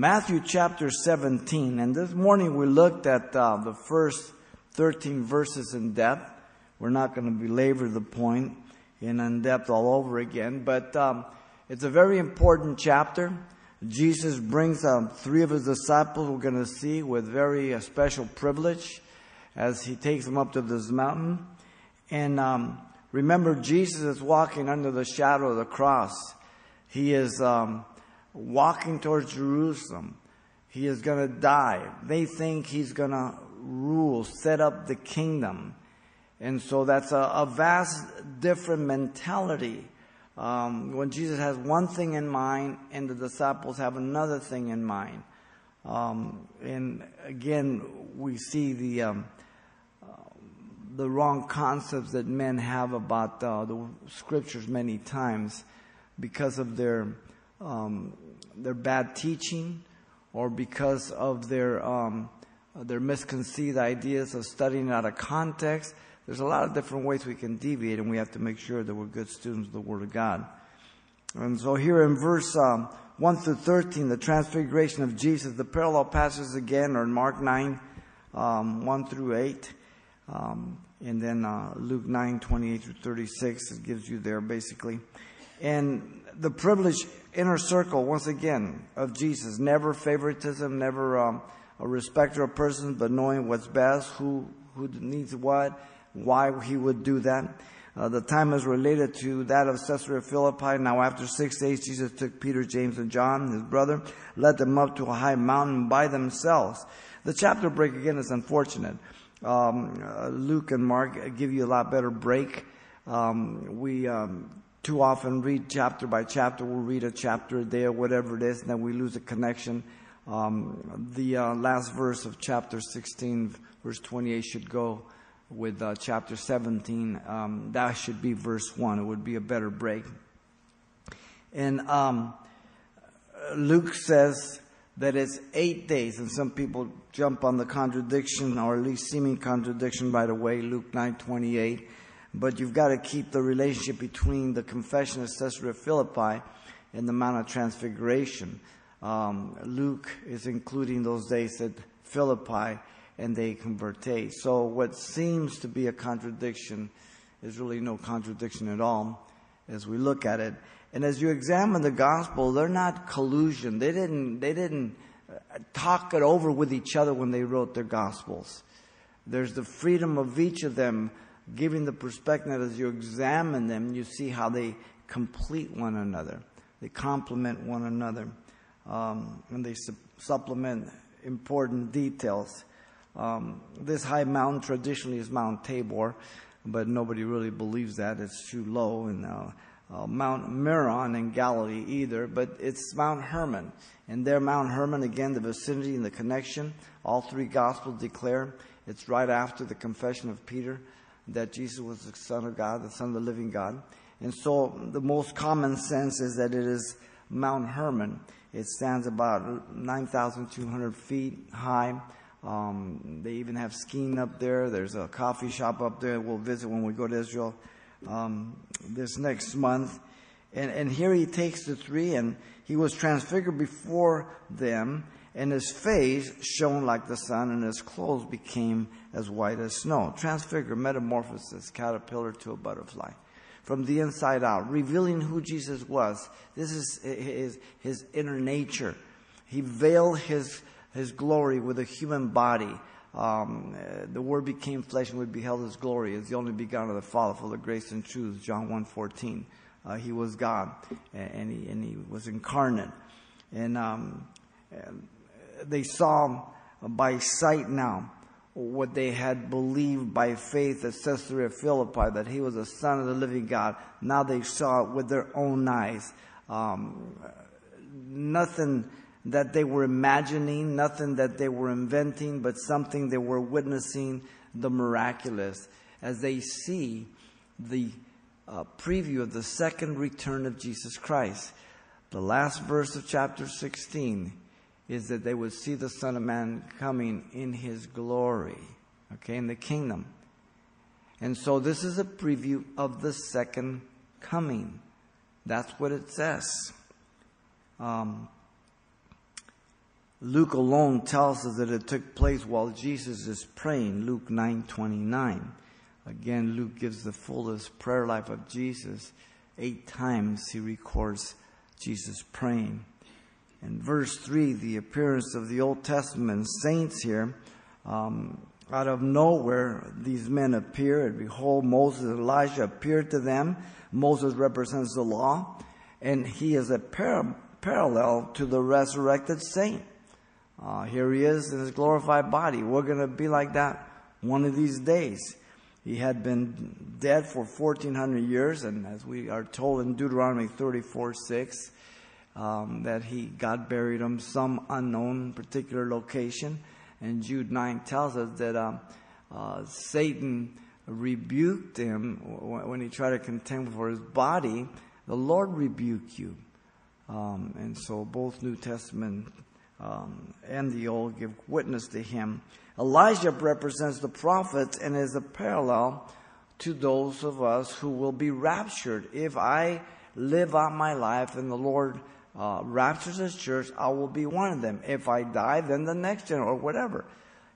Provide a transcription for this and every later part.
Matthew chapter 17, and this morning we looked at uh, the first 13 verses in depth. We're not going to belabor the point in depth all over again, but um, it's a very important chapter. Jesus brings um, three of his disciples, we're going to see, with very uh, special privilege as he takes them up to this mountain. And um, remember, Jesus is walking under the shadow of the cross. He is um, walking towards Jerusalem. He is going to die. They think he's going to rule, set up the kingdom. And so that's a, a vast different mentality. Um, when Jesus has one thing in mind and the disciples have another thing in mind. Um, and again, we see the um, uh, the wrong concepts that men have about uh, the scriptures many times because of their um, their bad teaching or because of their um, their misconceived ideas of studying out of context. There's a lot of different ways we can deviate, and we have to make sure that we're good students of the Word of God. And so here in verse um, 1 through 13, the transfiguration of Jesus, the parallel passages again are in Mark 9, um, 1 through 8. Um, and then uh, Luke 9, 28 through 36, it gives you there basically. And the privileged inner circle, once again, of Jesus. Never favoritism, never um, a respecter of persons, but knowing what's best, who, who needs what, why he would do that. Uh, the time is related to that of Caesarea Philippi. Now, after six days, Jesus took Peter, James, and John, his brother, led them up to a high mountain by themselves. The chapter break again is unfortunate. Um, uh, Luke and Mark give you a lot better break. Um, we um, too often read chapter by chapter. We'll read a chapter a day or whatever it is, and then we lose a connection. Um, the uh, last verse of chapter 16, verse 28, should go with uh, chapter 17. Um, that should be verse 1. It would be a better break. And um, Luke says that it's eight days, and some people jump on the contradiction, or at least seeming contradiction by the way, Luke 9 28. But you've got to keep the relationship between the confession of Caesarea Philippi and the Mount of Transfiguration. Um, Luke is including those days at Philippi and they converted. So what seems to be a contradiction is really no contradiction at all as we look at it. And as you examine the gospel, they're not collusion. They didn't, they didn't uh, talk it over with each other when they wrote their gospels. There's the freedom of each of them giving the perspective that as you examine them, you see how they complete one another. They complement one another. Um, and they su- supplement important details. Um, this high mountain traditionally is Mount Tabor, but nobody really believes that. It's too low. And uh, uh, Mount Meron in Galilee either, but it's Mount Hermon. And there, Mount Hermon, again, the vicinity and the connection, all three Gospels declare it's right after the confession of Peter that Jesus was the Son of God, the Son of the living God. And so the most common sense is that it is Mount Hermon. It stands about 9,200 feet high. Um, they even have skiing up there. There's a coffee shop up there. We'll visit when we go to Israel um, this next month. And, and here he takes the three, and he was transfigured before them, and his face shone like the sun, and his clothes became as white as snow. Transfigure, metamorphosis, caterpillar to a butterfly. From the inside out, revealing who Jesus was. This is his, his inner nature. He veiled his his glory with a human body. Um, the Word became flesh and we beheld His glory as the only begotten of the Father, full of grace and truth. John 1.14. Uh, he was God, and, and, he, and He was incarnate. And, um, and they saw by sight now what they had believed by faith at Caesarea Philippi, that He was the Son of the living God. Now they saw it with their own eyes. Um, nothing that they were imagining, nothing that they were inventing, but something they were witnessing the miraculous as they see the uh, preview of the second return of Jesus Christ. The last verse of chapter 16 is that they would see the Son of Man coming in his glory, okay, in the kingdom. And so this is a preview of the second coming. That's what it says. Um, Luke alone tells us that it took place while Jesus is praying, Luke 9:29. Again, Luke gives the fullest prayer life of Jesus. Eight times he records Jesus praying. In verse 3, the appearance of the Old Testament saints here, um, out of nowhere, these men appear, and behold, Moses and Elijah appeared to them. Moses represents the law, and he is a par- parallel to the resurrected saint. Uh, here he is in his glorified body. We're going to be like that one of these days. He had been dead for 1400 years, and as we are told in Deuteronomy 34 6, um, that he God buried him some unknown particular location. And Jude 9 tells us that um, uh, Satan rebuked him when he tried to contend for his body. The Lord rebuke you. Um, and so both New Testament um, and the Old give witness to him. Elijah represents the prophets and is a parallel to those of us who will be raptured. If I live out my life and the Lord uh, raptures his church, I will be one of them. If I die, then the next generation or whatever.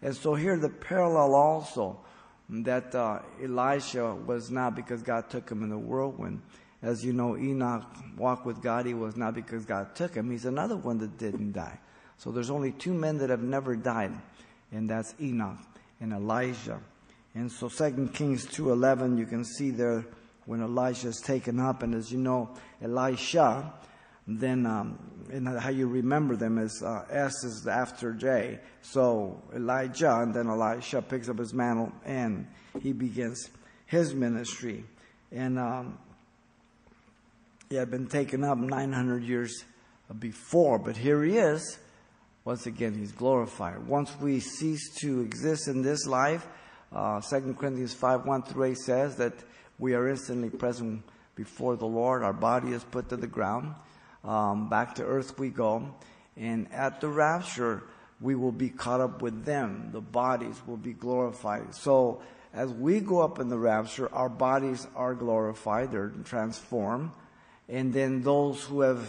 And so here the parallel also that uh, Elisha was not because God took him in the whirlwind. As you know, Enoch walked with God. He was not because God took him. He's another one that didn't die. So there's only two men that have never died, and that's Enoch and Elijah. And so 2 Kings 2.11, you can see there when Elijah is taken up. And as you know, Elisha, then um, and how you remember them is uh, S is after J. So Elijah, and then Elisha picks up his mantle and he begins his ministry. And um, he had been taken up 900 years before, but here he is. Once again, he's glorified. Once we cease to exist in this life, uh, 2 Corinthians 5 1 through 8 says that we are instantly present before the Lord. Our body is put to the ground. Um, back to earth we go. And at the rapture, we will be caught up with them. The bodies will be glorified. So, as we go up in the rapture, our bodies are glorified, they're transformed. And then those who have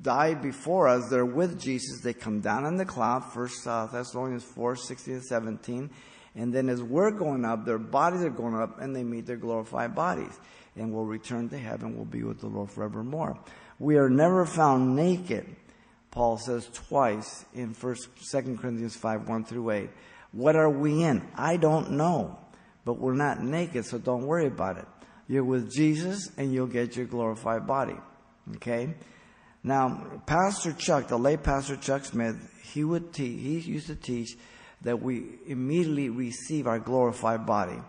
died before us, they're with Jesus, they come down in the cloud, First uh, Thessalonians 4 16 and 17. And then as we're going up, their bodies are going up and they meet their glorified bodies. And we'll return to heaven, we'll be with the Lord forevermore. We are never found naked, Paul says twice in First, Second Corinthians 5, 1 through 8. What are we in? I don't know. But we're not naked, so don't worry about it. You're with Jesus and you'll get your glorified body. Okay? Now, Pastor Chuck, the late Pastor Chuck Smith, he would teach, he used to teach that we immediately receive our glorified body.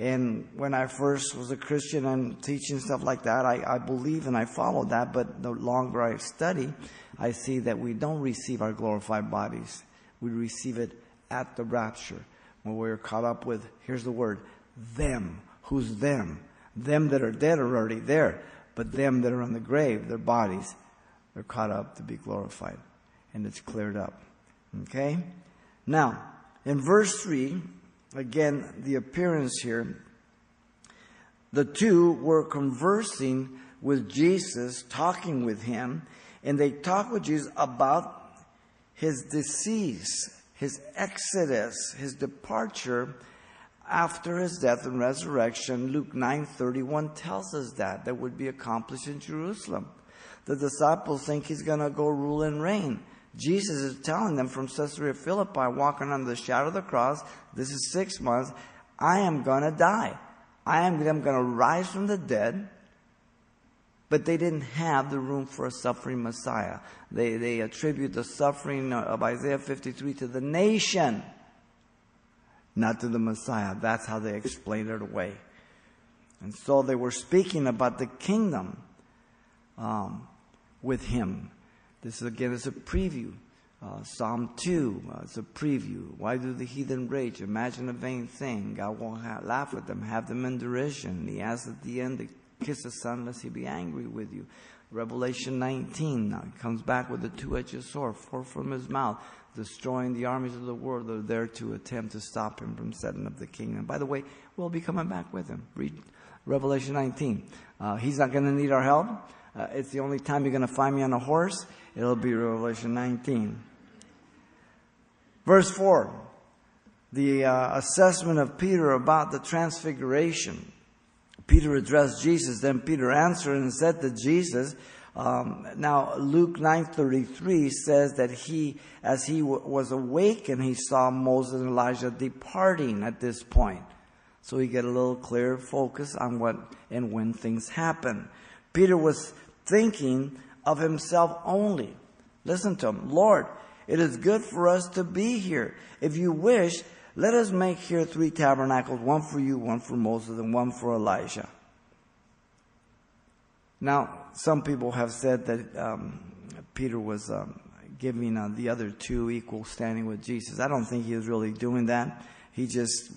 And when I first was a Christian and teaching stuff like that, I, I believe and I follow that. But the longer I study, I see that we don't receive our glorified bodies. We receive it at the rapture when we're caught up with, here's the word, them. Who's them? Them that are dead are already there. But them that are in the grave, their bodies, they're caught up to be glorified. And it's cleared up. Okay? Now, in verse 3, again, the appearance here, the two were conversing with Jesus, talking with him, and they talked with Jesus about his decease, his exodus, his departure after his death and resurrection. Luke 9:31 tells us that that would be accomplished in Jerusalem. The disciples think he's going to go rule and reign. Jesus is telling them from Caesarea Philippi, walking under the shadow of the cross, this is six months, I am going to die. I am going to rise from the dead. But they didn't have the room for a suffering Messiah. They, they attribute the suffering of Isaiah 53 to the nation, not to the Messiah. That's how they explained it away. And so they were speaking about the kingdom um, with him. This is, again is a preview. Uh, Psalm 2 uh, it's a preview. Why do the heathen rage? Imagine a vain thing. God won't laugh at them, have them in derision. He asks at the end to kiss the son lest he be angry with you. Revelation 19 now he comes back with a two-edged sword, forth from his mouth, destroying the armies of the world that are there to attempt to stop him from setting up the kingdom. By the way, we'll be coming back with him. Read Revelation 19. Uh, he's not going to need our help. Uh, it's the only time you're going to find me on a horse. It'll be Revelation 19. Verse 4 the uh, assessment of Peter about the transfiguration. Peter addressed Jesus. Then Peter answered and said to Jesus, um, now Luke 9:33 says that he, as he w- was awakened, he saw Moses and Elijah departing at this point. So we get a little clearer focus on what and when things happen. Peter was thinking of himself only. Listen to him. Lord, it is good for us to be here. If you wish, let us make here three tabernacles, one for you, one for Moses, and one for Elijah. Now, some people have said that um, Peter was um, giving uh, the other two equal standing with Jesus. I don't think he was really doing that. He just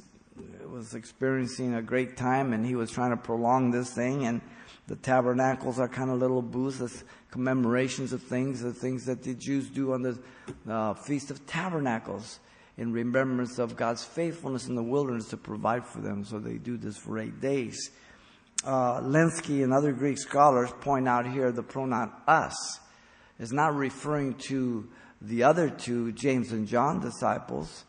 was experiencing a great time and he was trying to prolong this thing. And the tabernacles are kind of little booths, commemorations of things, the things that the Jews do on the uh, Feast of Tabernacles in remembrance of God's faithfulness in the wilderness to provide for them. So they do this for eight days. Uh, Lenski and other Greek scholars point out here the pronoun us is not referring to the other two, James and John disciples,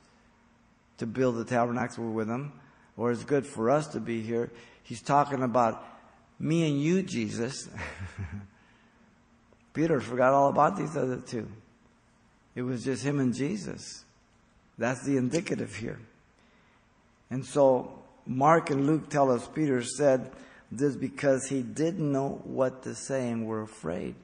to build the tabernacle with them, or it's good for us to be here. He's talking about me and you, Jesus. Peter forgot all about these other two. It was just him and Jesus. That's the indicative here. And so Mark and Luke tell us Peter said this because he didn't know what to say and were afraid.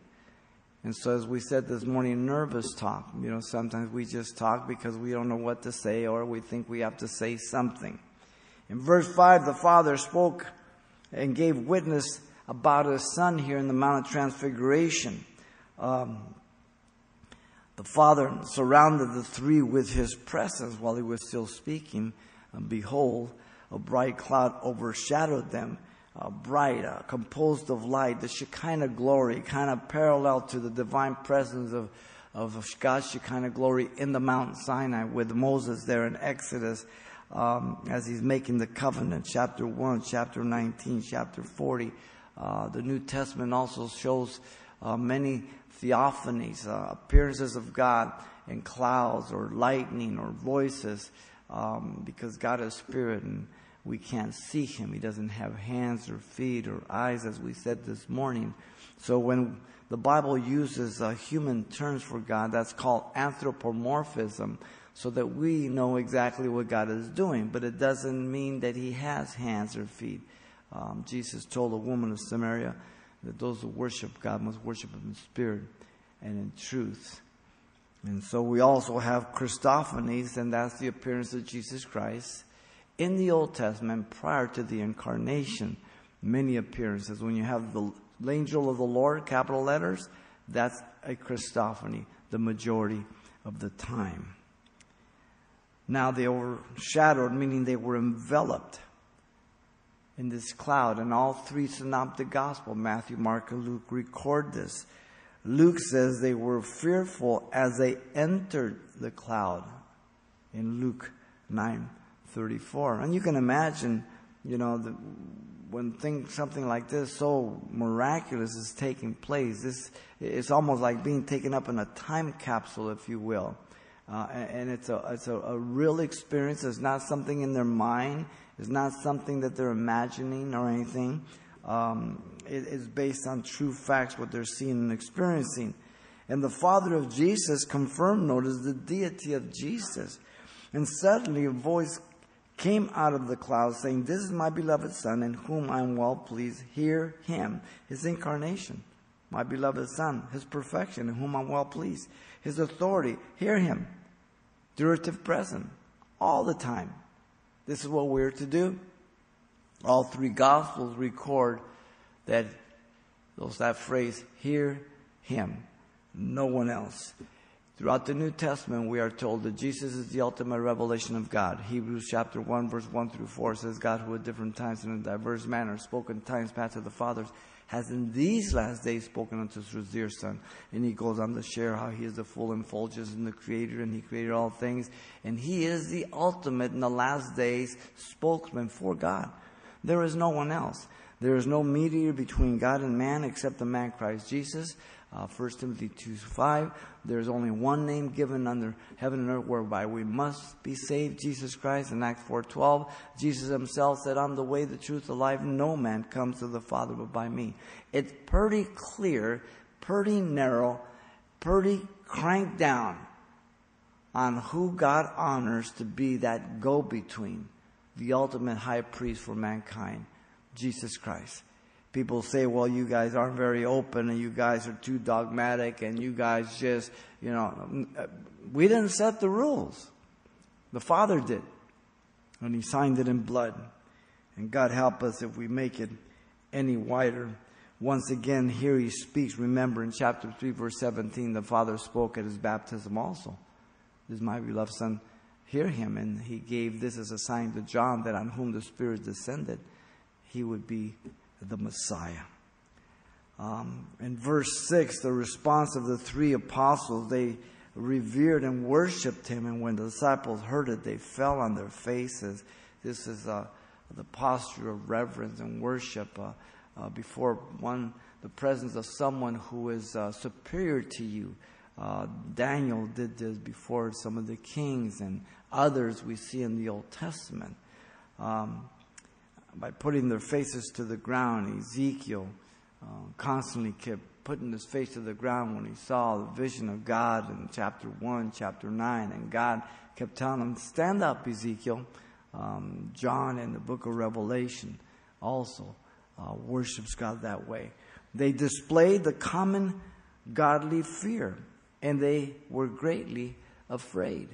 And so, as we said this morning, nervous talk. You know, sometimes we just talk because we don't know what to say or we think we have to say something. In verse 5, the Father spoke and gave witness about his Son here in the Mount of Transfiguration. Um, the Father surrounded the three with his presence while he was still speaking. And behold, a bright cloud overshadowed them, uh, bright, uh, composed of light, the Shekinah glory, kind of parallel to the divine presence of, of God's Shekinah glory in the Mount Sinai with Moses there in Exodus um, as he's making the covenant, chapter 1, chapter 19, chapter 40. Uh, the New Testament also shows uh, many theophanies, uh, appearances of God in clouds or lightning or voices, um, because God is spirit and we can't see him. He doesn't have hands or feet or eyes, as we said this morning. So when the Bible uses uh, human terms for God, that's called anthropomorphism, so that we know exactly what God is doing. But it doesn't mean that he has hands or feet. Um, Jesus told a woman of Samaria, that those who worship God must worship Him in spirit and in truth. And so we also have Christophanies, and that's the appearance of Jesus Christ in the Old Testament prior to the incarnation. Many appearances. When you have the angel of the Lord, capital letters, that's a Christophany, the majority of the time. Now they overshadowed, meaning they were enveloped in this cloud. And all three synoptic gospel, Matthew, Mark, and Luke, record this. Luke says they were fearful as they entered the cloud in Luke 9:34. And you can imagine, you know, the, when something like this so miraculous is taking place, this it's almost like being taken up in a time capsule, if you will. Uh, and, it's a it's a, a real experience. It's not something in their mind. It's not something that they're imagining or anything. Um, it is based on true facts, what they're seeing and experiencing. And the Father of Jesus confirmed, notice, the deity of Jesus. And suddenly a voice came out of the cloud saying, This is my beloved Son, in whom I am well pleased. Hear him. His incarnation, my beloved Son, his perfection, in whom I'm well pleased. His authority, hear him. Durative present, all the time. This is what we're to do. All three Gospels record that those that phrase, hear him, no one else. Throughout the New Testament, we are told that Jesus is the ultimate revelation of God. Hebrews chapter 1, verse 1 through 4 says, God who at different times and in diverse manners spoke in times past to the fathers has in these last days spoken unto his dear son. And he goes on to share how he is the full effulgence and the creator and he created all things. And he is the ultimate in the last days spokesman for God. There is no one else. There is no mediator between God and man except the man Christ Jesus. Uh, 1 Timothy 2 5. There's only one name given under heaven and earth whereby we must be saved, Jesus Christ. In Acts 4 12, Jesus himself said, I'm the way, the truth, the life. No man comes to the Father but by me. It's pretty clear, pretty narrow, pretty cranked down on who God honors to be that go between, the ultimate high priest for mankind, Jesus Christ. People say, well, you guys aren't very open and you guys are too dogmatic and you guys just, you know, uh, we didn't set the rules. The Father did. And He signed it in blood. And God help us if we make it any wider. Once again, here He speaks. Remember in chapter 3, verse 17, the Father spoke at His baptism also. This is my beloved Son. Hear Him. And He gave this as a sign to John that on whom the Spirit descended, He would be the Messiah. Um, in verse 6, the response of the three apostles, they revered and worshiped him, and when the disciples heard it, they fell on their faces. This is uh, the posture of reverence and worship uh, uh, before one, the presence of someone who is uh, superior to you. Uh, Daniel did this before some of the kings and others we see in the Old Testament. Um, by putting their faces to the ground. Ezekiel uh, constantly kept putting his face to the ground when he saw the vision of God in chapter 1, chapter 9. And God kept telling him, Stand up, Ezekiel. Um, John in the book of Revelation also uh, worships God that way. They displayed the common godly fear, and they were greatly afraid.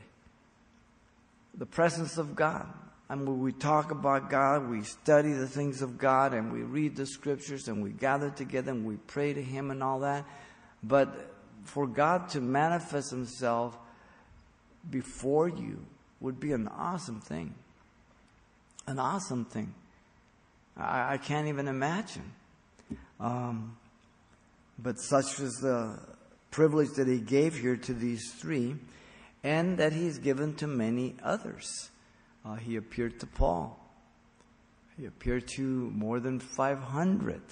The presence of God, and when we talk about God, we study the things of God and we read the scriptures and we gather together and we pray to Him and all that. But for God to manifest Himself before you would be an awesome thing. An awesome thing. I, I can't even imagine. Um, but such was the privilege that He gave here to these three and that He's given to many others uh, he appeared to Paul. He appeared to more than 500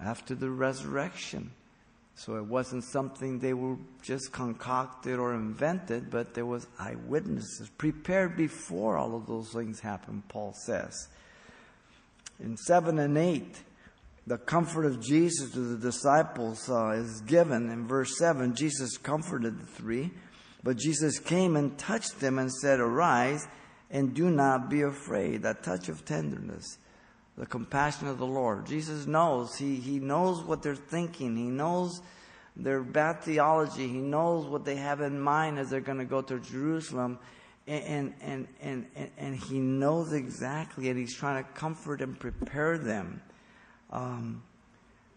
after the resurrection. So it wasn't something they were just concocted or invented, but there was eyewitnesses prepared before all of those things happened, Paul says. In 7 and 8, the comfort of Jesus to the disciples uh, is given. In verse 7, Jesus comforted the three, but Jesus came and touched them and said, Arise and do not be afraid. That touch of tenderness, the compassion of the Lord. Jesus knows. He, he knows what they're thinking. He knows their bad theology. He knows what they have in mind as they're going to go to Jerusalem. And, and, and, and, and he knows exactly, and he's trying to comfort and prepare them. Um,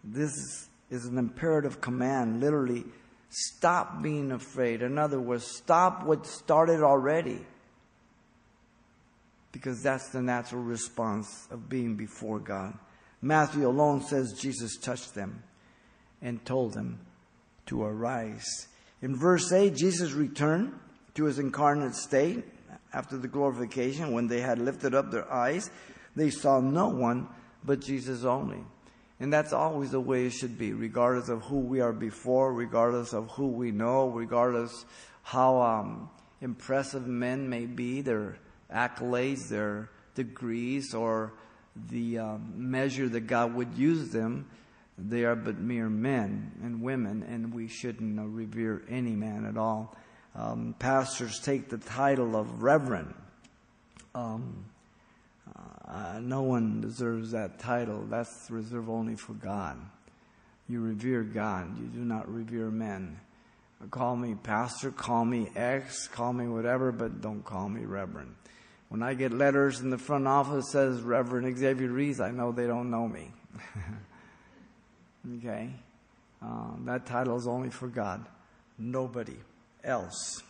this is an imperative command, literally, stop being afraid. In other words, stop what started already because that's the natural response of being before God. Matthew alone says Jesus touched them and told them to arise. In verse 8, Jesus returned to his incarnate state after the glorification. When they had lifted up their eyes, they saw no one but Jesus only. And that's always the way it should be, regardless of who we are before, regardless of who we know, regardless how um, impressive men may be. They're accolades, their degrees, or the um, measure that God would use them. They are but mere men and women, and we shouldn't uh, revere any man at all. Um, pastors take the title of reverend. Um, uh, no one deserves that title. That's reserved only for God. You revere God. You do not revere men. Call me pastor, call me ex, call me whatever, but don't call me reverend. When I get letters in the front office says Reverend Xavier Reese, I know they don't know me. okay? Uh, that title is only for God, nobody else.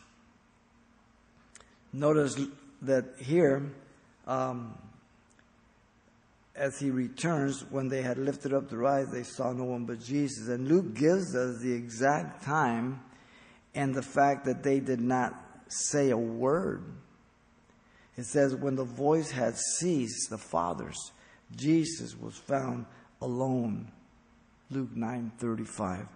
Notice that here, um, as he returns, when they had lifted up their eyes, they saw no one but Jesus. And Luke gives us the exact time and the fact that they did not say a word. It says, when the voice had ceased, the fathers Jesus was found alone. Luke 9:35.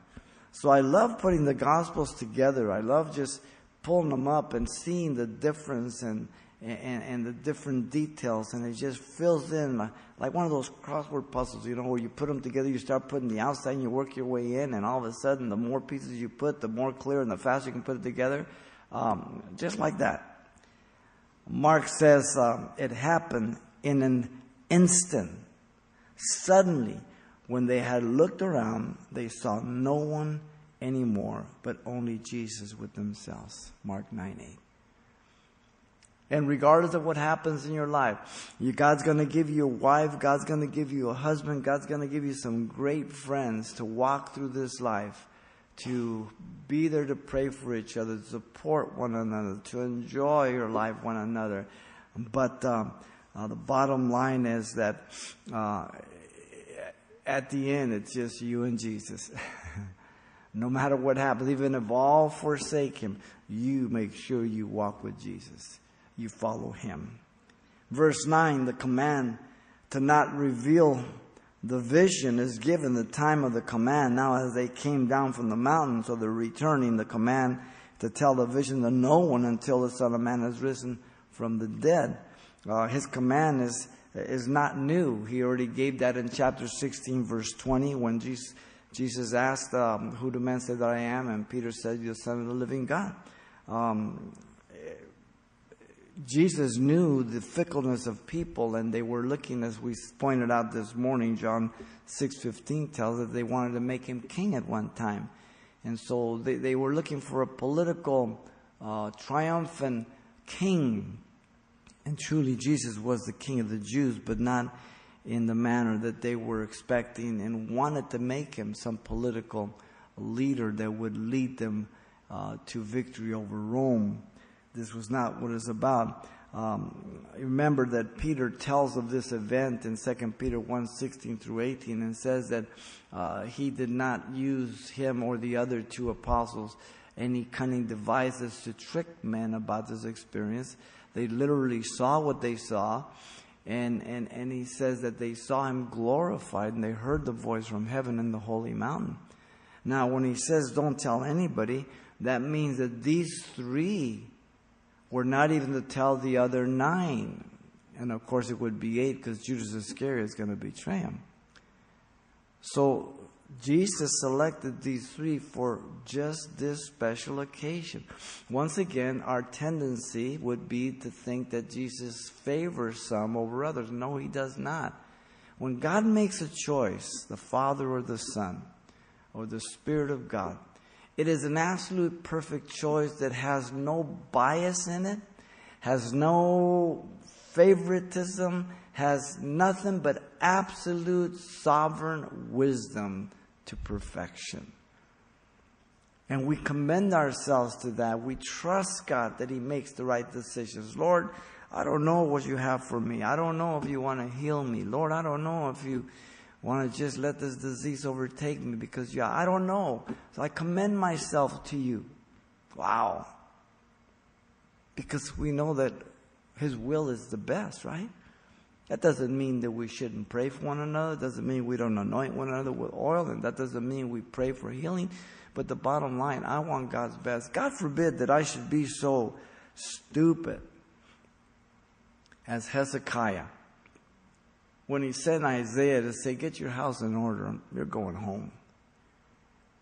So I love putting the gospels together. I love just pulling them up and seeing the difference and and, and the different details, and it just fills in like one of those crossword puzzles, you know, where you put them together, you start putting the outside, and you work your way in, and all of a sudden, the more pieces you put, the more clear and the faster you can put it together. Um, just like that. Mark says um, it happened in an instant. Suddenly, when they had looked around, they saw no one anymore, but only Jesus with themselves. Mark 9 8. And regardless of what happens in your life, you, God's going to give you a wife, God's going to give you a husband, God's going to give you some great friends to walk through this life, to be there to pray for each other, to support one another, to enjoy your life one another. But um, uh, the bottom line is that uh, at the end, it's just you and Jesus. no matter what happens, even if all forsake him, you make sure you walk with Jesus. You follow him. Verse 9, the command to not reveal the vision is given the time of the command. Now, as they came down from the mountain, so they're returning the command to tell the vision to no one until the Son of Man has risen from the dead. Uh, his command is, is not new. He already gave that in chapter 16, verse 20, when Jesus, Jesus asked, um, Who do men say that I am? And Peter said, You're the Son of the living God. Um, Jesus knew the fickleness of people, and they were looking, as we pointed out this morning. John six fifteen tells us they wanted to make him king at one time, and so they, they were looking for a political, uh, triumphant king. And truly, Jesus was the king of the Jews, but not in the manner that they were expecting, and wanted to make him some political leader that would lead them uh, to victory over Rome this was not what it's about. Um, remember that Peter tells of this event in 2 Peter 1 16 through 18 and says that uh, he did not use him or the other two apostles any cunning devices to trick men about this experience. They literally saw what they saw. And, and, and he says that they saw him glorified and they heard the voice from heaven in the holy mountain. Now, when he says don't tell anybody, that means that these three were not even to tell the other nine. And of course, it would be eight because Judas Iscariot is going to betray him. So Jesus selected these three for just this special occasion. Once again, our tendency would be to think that Jesus favors some over others. No, he does not. When God makes a choice, the Father or the Son, or the Spirit of God, it is an absolute perfect choice that has no bias in it, has no favoritism, has nothing but absolute sovereign wisdom to perfection. And we commend ourselves to that. We trust God that He makes the right decisions. Lord, I don't know what you have for me. I don't know if you want to heal me. Lord, I don't know if you want to just let this disease overtake me because yeah, I don't know. So I commend myself to you. Wow. Because we know that His will is the best, right? That doesn't mean that we shouldn't pray for one another. It doesn't mean we don't anoint one another with oil, and that doesn't mean we pray for healing. But the bottom line, I want God's best. God forbid that I should be so stupid as Hezekiah when he sent Isaiah to say, Get your house in order, you're going home.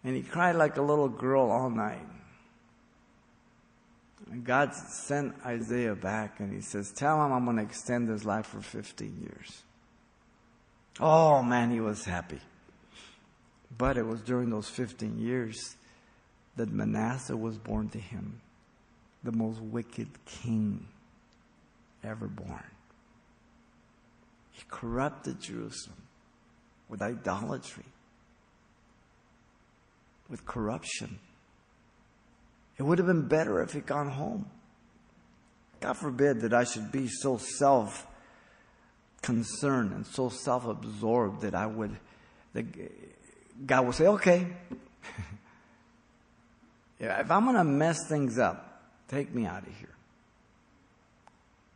And he cried like a little girl all night. And God sent Isaiah back and he says, Tell him I'm going to extend his life for 15 years. Oh man, he was happy. But it was during those 15 years that Manasseh was born to him, the most wicked king ever born. He corrupted Jerusalem with idolatry, with corruption. It would have been better if he'd gone home. God forbid that I should be so self concerned and so self absorbed that I would, that God would say, okay, if I'm going to mess things up, take me out of here.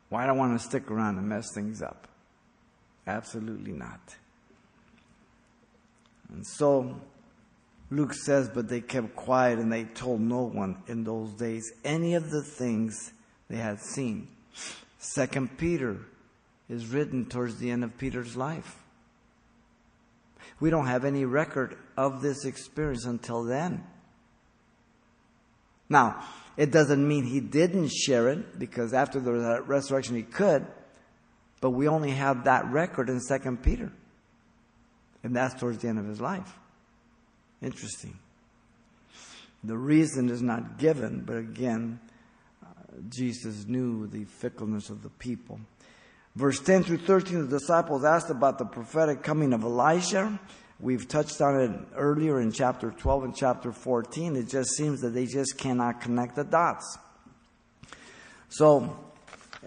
Why do I want to stick around and mess things up? Absolutely not. And so Luke says, but they kept quiet and they told no one in those days any of the things they had seen. Second Peter is written towards the end of Peter's life. We don't have any record of this experience until then. Now, it doesn't mean he didn't share it because after the resurrection he could, but we only have that record in Second Peter. And that's towards the end of his life. Interesting. The reason is not given, but again, Jesus knew the fickleness of the people. Verse 10 through 13, the disciples asked about the prophetic coming of Elijah. We've touched on it earlier in chapter 12 and chapter 14. It just seems that they just cannot connect the dots. So,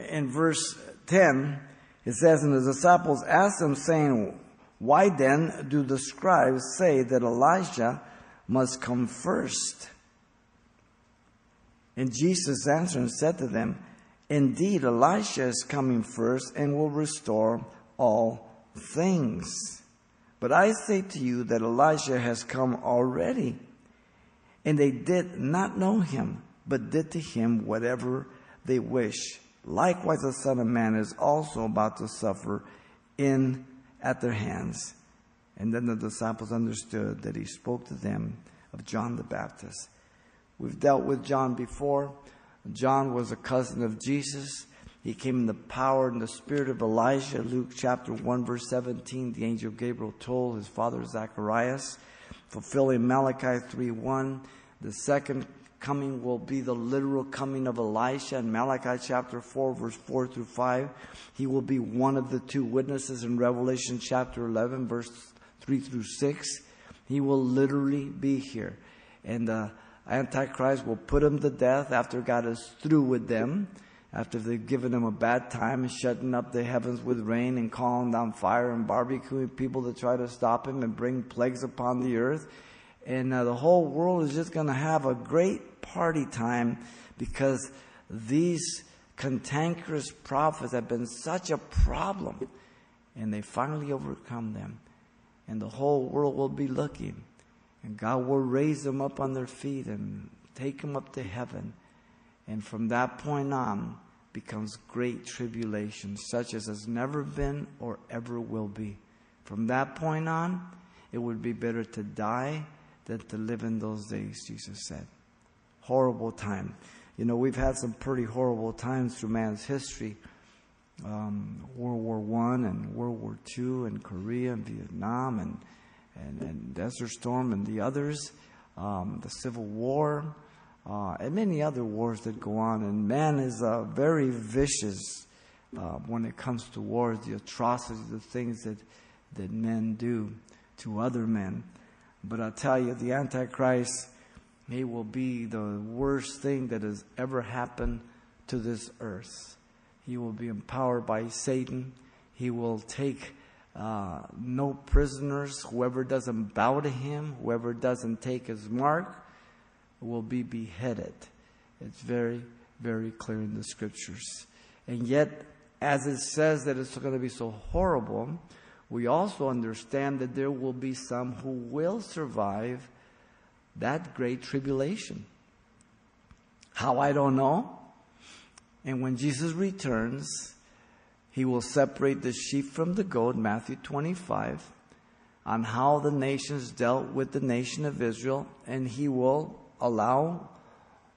in verse 10, it says, And the disciples asked him, saying, Why then do the scribes say that Elijah must come first? And Jesus answered and said to them, Indeed, Elijah is coming first and will restore all things. But I say to you that Elijah has come already, and they did not know him, but did to him whatever they wish. Likewise, the Son of Man is also about to suffer in at their hands. And then the disciples understood that he spoke to them of John the Baptist. We've dealt with John before. John was a cousin of Jesus. He came in the power and the spirit of Elijah. Luke chapter 1 verse 17, the angel Gabriel told his father Zacharias, fulfilling Malachi 3 1. The second coming will be the literal coming of Elisha in Malachi chapter 4 verse 4 through 5. He will be one of the two witnesses in Revelation chapter 11 verse 3 through 6. He will literally be here. And the Antichrist will put him to death after God is through with them after they've given him a bad time and shutting up the heavens with rain and calling down fire and barbecuing people to try to stop him and bring plagues upon the earth. And uh, the whole world is just going to have a great party time because these cantankerous prophets have been such a problem. And they finally overcome them. And the whole world will be looking. And God will raise them up on their feet and take them up to heaven. And from that point on, becomes great tribulation, such as has never been or ever will be. From that point on, it would be better to die than to live in those days, Jesus said. Horrible time. You know, we've had some pretty horrible times through man's history. Um, World War One and World War Two and Korea and Vietnam and, and, and Desert Storm and the others, um, the Civil War, uh, and many other wars that go on. And man is uh, very vicious uh, when it comes to wars, the atrocities, the things that, that men do to other men. But I tell you, the Antichrist, he will be the worst thing that has ever happened to this earth. He will be empowered by Satan. He will take uh, no prisoners. Whoever doesn't bow to him, whoever doesn't take his mark, will be beheaded. It's very, very clear in the scriptures. And yet, as it says that it's going to be so horrible, we also understand that there will be some who will survive that great tribulation. How I don't know. And when Jesus returns, he will separate the sheep from the goat, Matthew 25, on how the nations dealt with the nation of Israel, and he will allow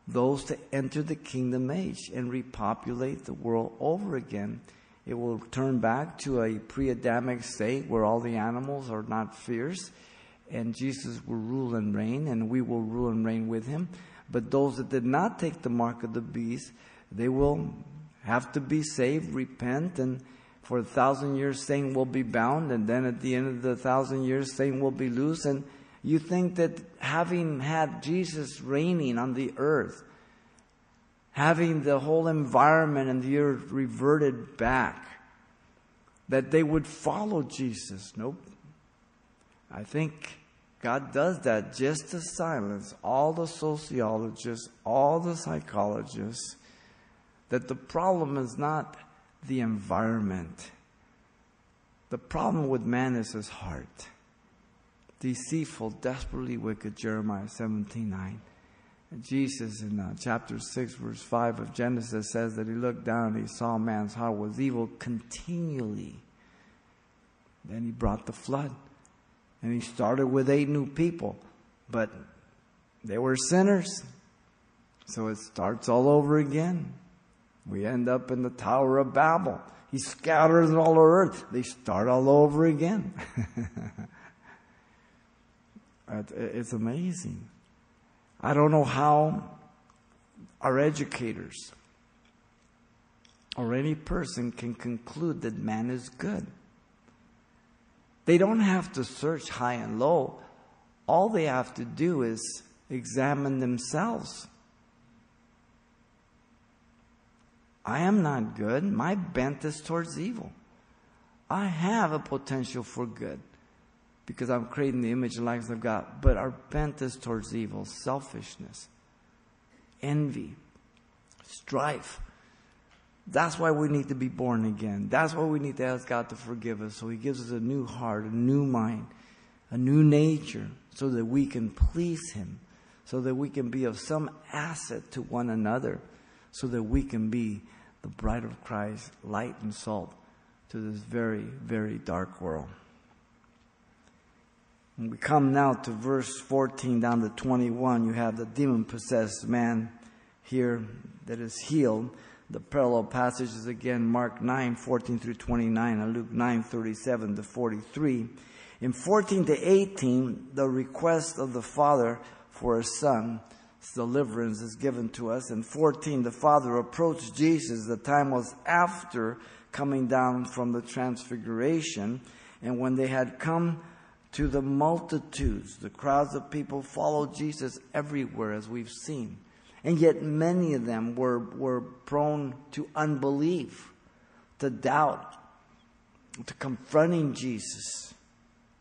those to enter the kingdom age and repopulate the world over again. It will turn back to a pre Adamic state where all the animals are not fierce, and Jesus will rule and reign, and we will rule and reign with him. But those that did not take the mark of the beast, they will have to be saved, repent, and for a thousand years Satan will be bound, and then at the end of the thousand years Satan will be loose, and you think that having had Jesus reigning on the earth, having the whole environment and the earth reverted back, that they would follow Jesus. Nope. I think God does that just to silence all the sociologists, all the psychologists, that the problem is not the environment. The problem with man is his heart. Deceitful, desperately wicked, Jeremiah 17 9. And Jesus in uh, chapter 6, verse 5 of Genesis says that he looked down and he saw man's heart was evil continually. Then he brought the flood. And he started with eight new people. But they were sinners. So it starts all over again. We end up in the Tower of Babel. He scatters all the earth. They start all over again. it's amazing. I don't know how our educators or any person can conclude that man is good. They don't have to search high and low. All they have to do is examine themselves. I am not good. My bent is towards evil. I have a potential for good because I'm creating the image and likeness of God. But our bent is towards evil, selfishness, envy, strife. That's why we need to be born again. That's why we need to ask God to forgive us so He gives us a new heart, a new mind, a new nature, so that we can please Him, so that we can be of some asset to one another, so that we can be the bride of Christ, light and salt to this very, very dark world. And we come now to verse 14 down to 21. You have the demon possessed man here that is healed. The parallel passages again, Mark 9, 14 through 29, and Luke 9, 37 to 43. In 14 to 18, the request of the Father for a son deliverance is given to us. In 14, the Father approached Jesus. The time was after coming down from the transfiguration. And when they had come to the multitudes, the crowds of people followed Jesus everywhere, as we've seen. And yet many of them were, were prone to unbelief, to doubt, to confronting Jesus,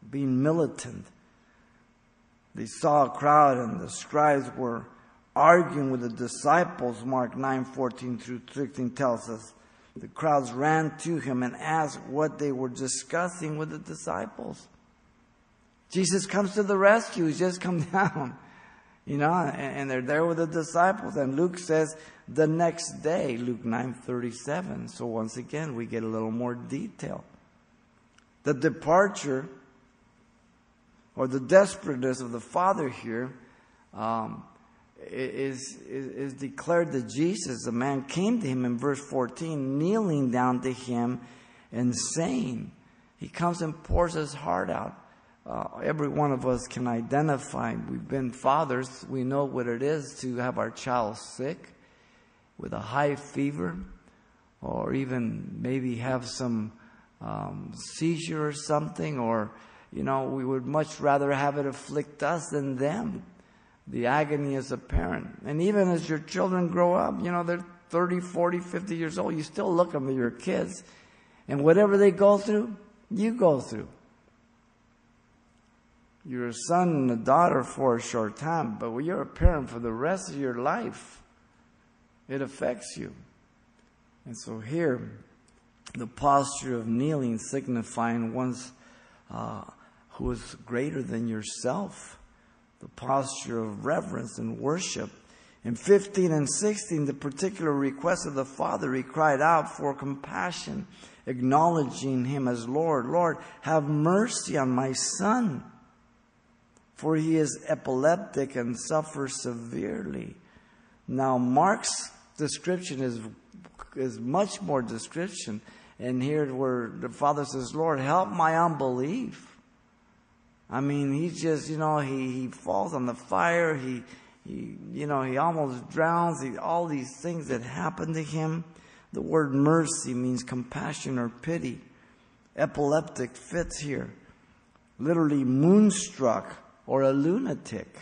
being militant. They saw a crowd and the scribes were arguing with the disciples, Mark 9 14 through 16 tells us. The crowds ran to him and asked what they were discussing with the disciples. Jesus comes to the rescue. He's just come down. You know, and, they're there with the disciples. And Luke says the next day, Luke 9:37. So once again, we get a little more detail. The departure or the desperateness of the Father here um, is, is, is declared that Jesus, the man, came to him in verse 14, kneeling down to him and saying, He comes and pours his heart out. Uh, every one of us can identify. We've been fathers. We know what it is to have our child sick with a high fever or even maybe have some um, seizure or something or, you know, we would much rather have it afflict us than them the agony as a parent. And even as your children grow up, you know, they're 30, 40, 50 years old, you still look them at your kids. And whatever they go through, you go through. You're a son and a daughter for a short time, but when you're a parent for the rest of your life, it affects you. And so here, the posture of kneeling signifying one's uh, who is greater than yourself the posture of reverence and worship. In 15 and 16, the particular request of the Father, he cried out for compassion, acknowledging him as Lord. Lord, have mercy on my son, for he is epileptic and suffers severely. Now, Mark's description is, is much more description. And here where the Father says, Lord, help my unbelief. I mean, he just, you know, he, he falls on the fire. He, he, you know, he almost drowns. He, all these things that happen to him. The word mercy means compassion or pity. Epileptic fits here. Literally moonstruck or a lunatic.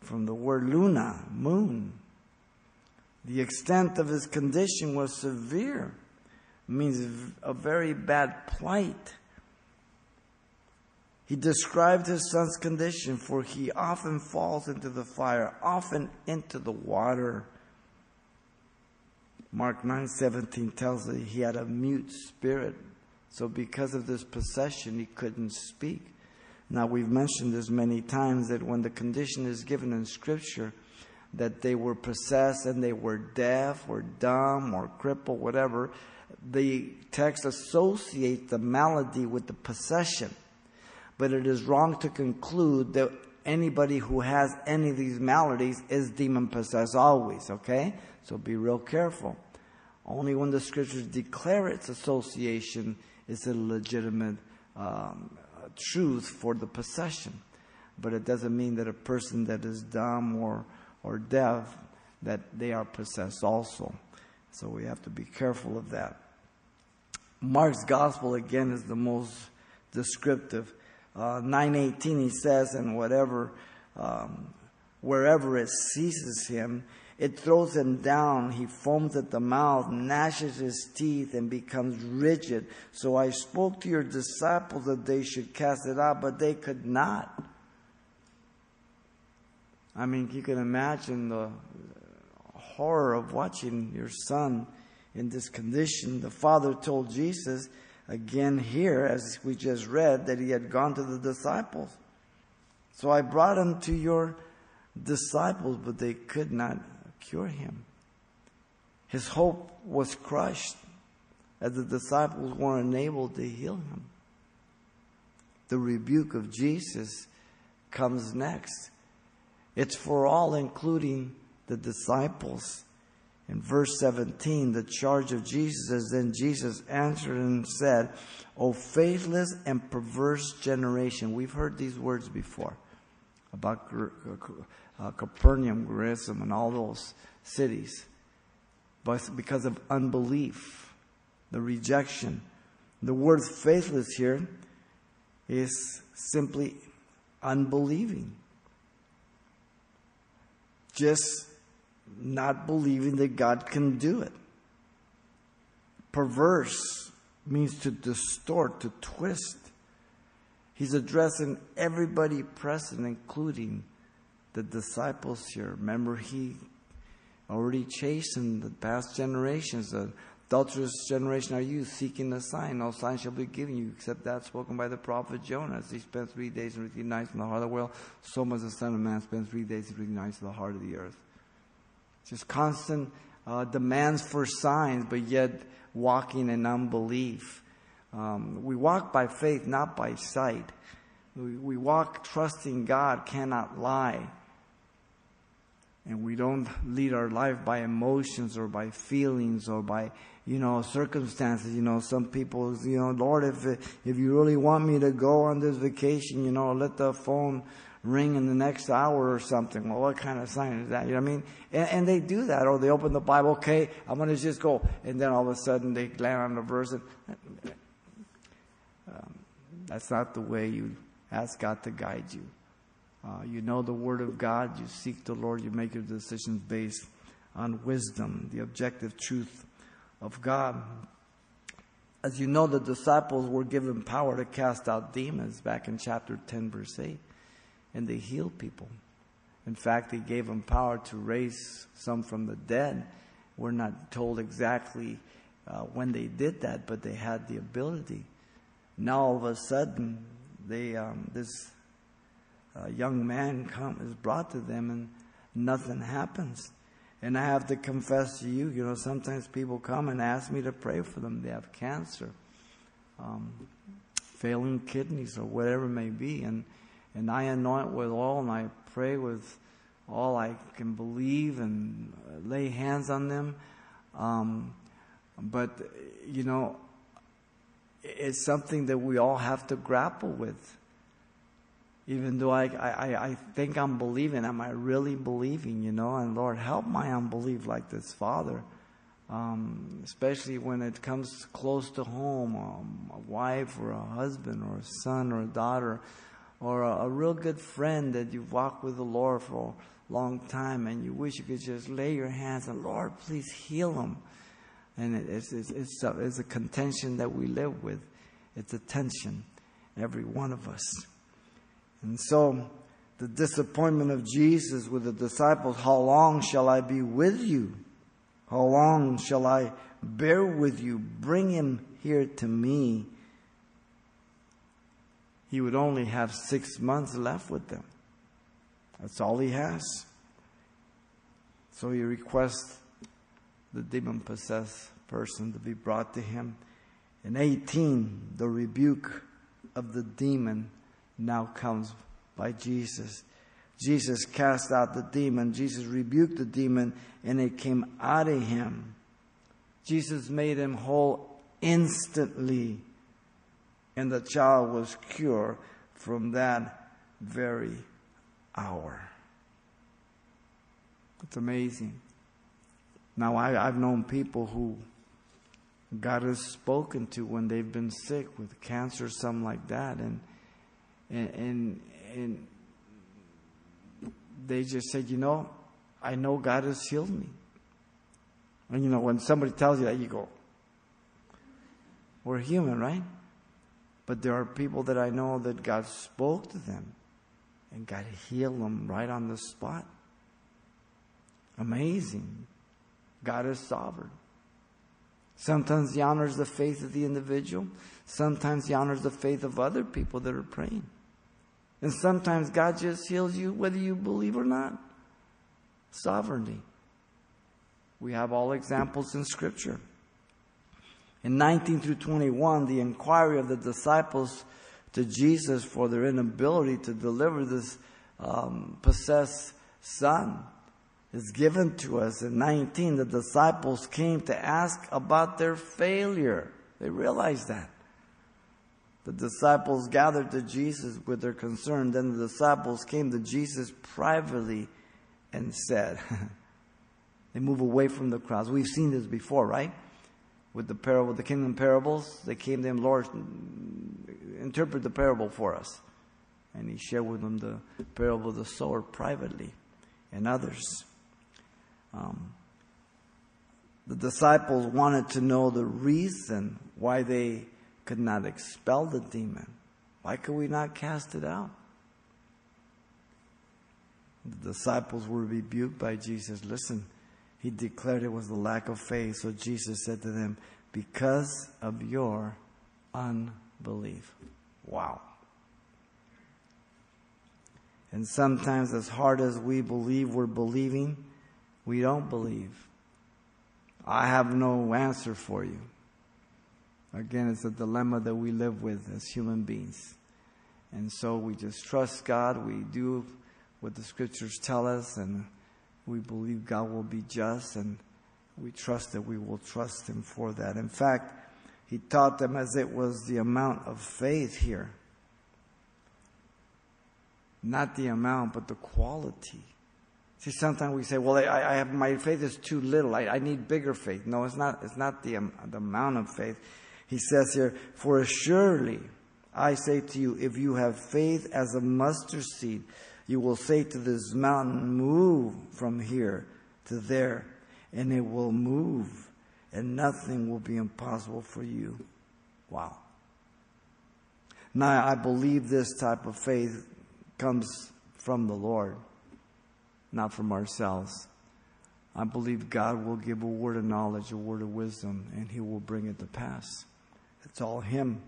From the word luna, moon. The extent of his condition was severe. Means a very bad plight. He described his son's condition, for he often falls into the fire, often into the water. Mark 9:17 tells us he had a mute spirit So because of this possession, he couldn't speak. Now we've mentioned this many times that when the condition is given in scripture, that they were possessed and they were deaf or dumb or crippled, whatever, the text associates the malady with the possession. But it is wrong to conclude that anybody who has any of these maladies is demon possessed always, okay? So be real careful. Only when the scriptures declare its association is it a legitimate um, truth for the possession. But it doesn't mean that a person that is dumb or, or deaf, that they are possessed also. So we have to be careful of that. Mark's gospel again is the most descriptive. Uh, 918 he says, and whatever, um, wherever it seizes him, it throws him down. He foams at the mouth, gnashes his teeth, and becomes rigid. So I spoke to your disciples that they should cast it out, but they could not. I mean, you can imagine the horror of watching your son in this condition. The father told Jesus, again here, as we just read, that he had gone to the disciples. So I brought him to your disciples, but they could not cure him. His hope was crushed as the disciples were unable to heal him. The rebuke of Jesus comes next. It's for all, including the disciples. In verse 17, the charge of Jesus is then Jesus answered and said, O faithless and perverse generation. We've heard these words before about uh, Capernaum, Chorazin, and all those cities. But because of unbelief, the rejection. The word faithless here is simply unbelieving. Just not believing that God can do it. Perverse means to distort, to twist. He's addressing everybody present, including the disciples here. Remember, he already chastened the past generations. The adulterous generation are you, seeking a sign. No sign shall be given you except that spoken by the prophet Jonah. He spent three days and three nights in the heart of the world. So must the Son of Man spend three days and three nights in the heart of the earth. Just constant uh, demands for signs, but yet walking in unbelief. Um, we walk by faith, not by sight. We, we walk trusting God, cannot lie. And we don't lead our life by emotions or by feelings or by, you know, circumstances. You know, some people, you know, Lord, if, if you really want me to go on this vacation, you know, let the phone ring in the next hour or something. Well, what kind of sign is that? You know what I mean? And, and they do that, or they open the Bible, okay, I'm going to just go. And then all of a sudden they land on the verse. And, um, that's not the way you ask God to guide you. Uh, you know the Word of God, you seek the Lord, you make your decisions based on wisdom, the objective truth of God. As you know, the disciples were given power to cast out demons back in chapter 10, verse 8 and they healed people. In fact, he gave them power to raise some from the dead. We're not told exactly uh, when they did that, but they had the ability. Now all of a sudden, they um, this uh, young man come, is brought to them, and nothing happens. And I have to confess to you, you know, sometimes people come and ask me to pray for them. They have cancer, um, failing kidneys, or whatever it may be, and and I anoint with oil and I pray with all I can believe and lay hands on them. Um, but, you know, it's something that we all have to grapple with. Even though I, I, I think I'm believing, am I really believing, you know? And Lord, help my unbelief like this, Father. Um, especially when it comes close to home, um, a wife or a husband or a son or a daughter or a, a, real good friend that you've walked with the Lord for a long time and you wish you could just lay your hands on, Lord, please heal them. And it, it's, it's, it's, a, it's a contention that we live with. It's a tension, every one of us. And so, the disappointment of Jesus with the disciples, how long shall I be with you? How long shall I bear with you? Bring him here to me. he would only have six months left with them. That's all he has. So he requests the demon possessed person to be brought to him. In 18, the rebuke of the demon now comes by Jesus. Jesus cast out the demon. Jesus rebuked the demon and it came out of him. Jesus made him whole instantly. And the child was cured from that very hour. It's amazing. Now, I, have known people who God has spoken to when they've been sick with cancer something like that, and and and, and they just said, you know, I know God has healed me. And you know, when somebody tells you that, you go, we're human, right? But there are people that I know that God spoke to them and God healed them right on the spot. Amazing. God is sovereign. Sometimes He honors the faith of the individual. Sometimes He honors the faith of other people that are praying. And sometimes God just heals you whether you believe or not. Sovereignty. We have all examples in Scripture. In 19 through 21, the inquiry of the disciples to Jesus for their inability to deliver this um, possessed son is given to us. In 19, the disciples came to ask about their failure. They realized that. The disciples gathered to Jesus with their concern. Then the disciples came to Jesus privately and said, They move away from the crowds. We've seen this before, right? With the parable, the kingdom parables, they came to him, Lord, interpret the parable for us. And he shared with them the parable of the sower privately and others. Um, the disciples wanted to know the reason why they could not expel the demon. Why could we not cast it out? The disciples were rebuked by Jesus. Listen, he declared it was the lack of faith. So Jesus said to them, Because of your unbelief. Wow. And sometimes, as hard as we believe we're believing, we don't believe. I have no answer for you. Again, it's a dilemma that we live with as human beings. And so we just trust God. We do what the scriptures tell us, and we believe God will be just, and we trust that we will trust Him for that. In fact, He taught them as it was the amount of faith here. Not the amount, but the quality. See, sometimes we say, well, I, I have, my faith is too little. I, I, need bigger faith. No, it's not, it's not the, um, the amount of faith. He says here, for surely I say to you, if you have faith as a mustard seed, you will say to this mountain, move from here to there, and it will move, and nothing will be impossible for you. Wow. Now, I believe this type of faith comes from the Lord not from ourselves. I believe God will give a word of knowledge, a word of wisdom, and He will bring it to pass. It's all Him.